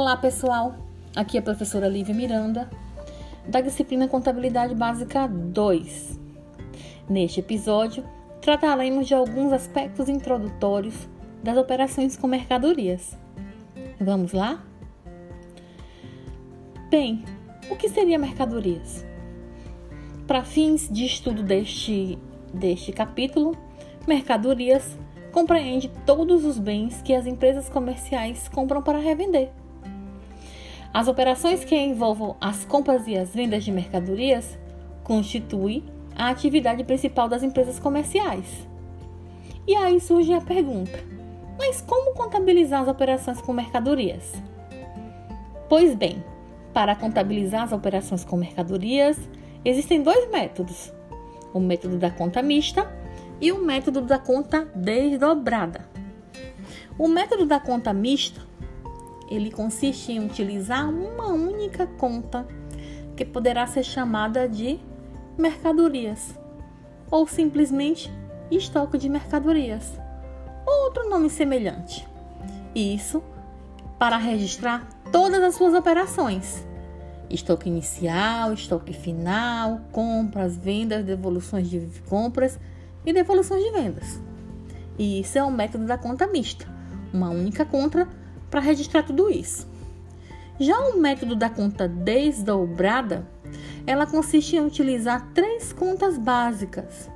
Olá, pessoal. Aqui é a professora Lívia Miranda, da disciplina Contabilidade Básica 2. Neste episódio, trataremos de alguns aspectos introdutórios das operações com mercadorias. Vamos lá? Bem, o que seria mercadorias? Para fins de estudo deste, deste capítulo, mercadorias compreende todos os bens que as empresas comerciais compram para revender. As operações que envolvam as compras e as vendas de mercadorias constituem a atividade principal das empresas comerciais. E aí surge a pergunta: mas como contabilizar as operações com mercadorias? Pois bem, para contabilizar as operações com mercadorias, existem dois métodos: o método da conta mista e o método da conta desdobrada. O método da conta mista ele consiste em utilizar uma única conta que poderá ser chamada de mercadorias ou simplesmente estoque de mercadorias, ou outro nome semelhante. Isso para registrar todas as suas operações: estoque inicial, estoque final, compras, vendas, devoluções de compras e devoluções de vendas. E isso é o método da conta mista, uma única conta para registrar tudo isso. Já o método da conta desdobrada, ela consiste em utilizar três contas básicas: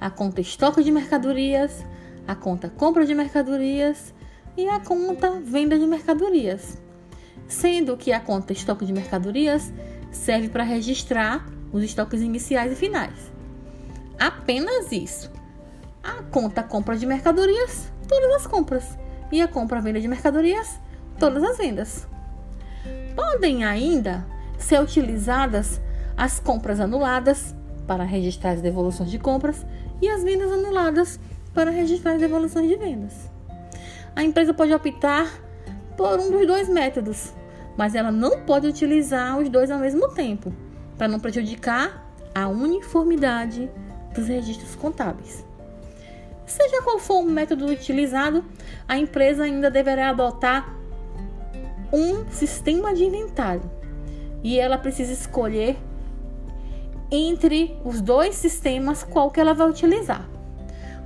a conta estoque de mercadorias, a conta compra de mercadorias e a conta venda de mercadorias. Sendo que a conta estoque de mercadorias serve para registrar os estoques iniciais e finais. Apenas isso. A conta compra de mercadorias, todas as compras e a compra-venda de mercadorias, todas as vendas. Podem ainda ser utilizadas as compras anuladas para registrar as devoluções de compras e as vendas anuladas para registrar as devoluções de vendas. A empresa pode optar por um dos dois métodos, mas ela não pode utilizar os dois ao mesmo tempo, para não prejudicar a uniformidade dos registros contábeis. Seja qual for o método utilizado, a empresa ainda deverá adotar um sistema de inventário e ela precisa escolher entre os dois sistemas qual que ela vai utilizar: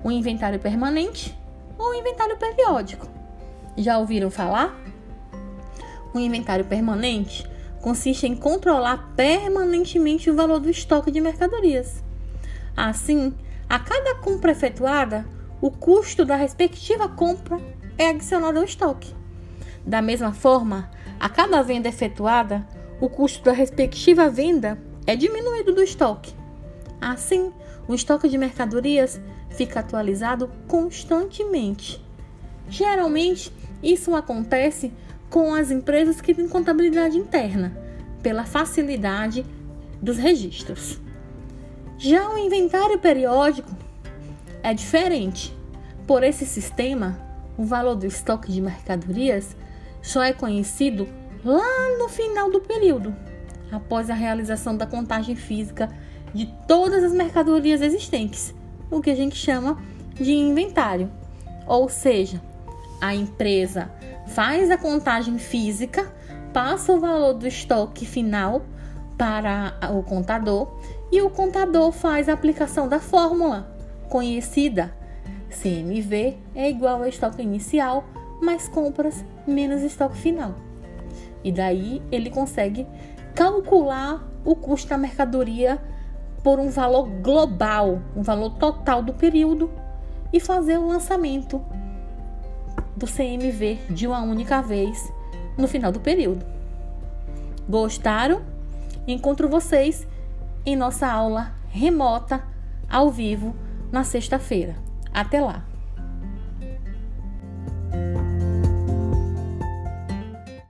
o inventário permanente ou o inventário periódico. Já ouviram falar? O inventário permanente consiste em controlar permanentemente o valor do estoque de mercadorias. Assim, a cada compra efetuada, o custo da respectiva compra é adicionado ao estoque. Da mesma forma, a cada venda efetuada, o custo da respectiva venda é diminuído do estoque. Assim, o estoque de mercadorias fica atualizado constantemente. Geralmente, isso acontece com as empresas que têm contabilidade interna, pela facilidade dos registros. Já o inventário periódico é diferente. Por esse sistema, o valor do estoque de mercadorias só é conhecido lá no final do período, após a realização da contagem física de todas as mercadorias existentes, o que a gente chama de inventário. Ou seja, a empresa faz a contagem física, passa o valor do estoque final para o contador e o contador faz a aplicação da fórmula conhecida. CMV é igual ao estoque inicial mais compras menos estoque final. E daí ele consegue calcular o custo da mercadoria por um valor global, um valor total do período e fazer o lançamento do CMV de uma única vez no final do período. Gostaram? Encontro vocês em nossa aula remota, ao vivo, na sexta-feira. Até lá!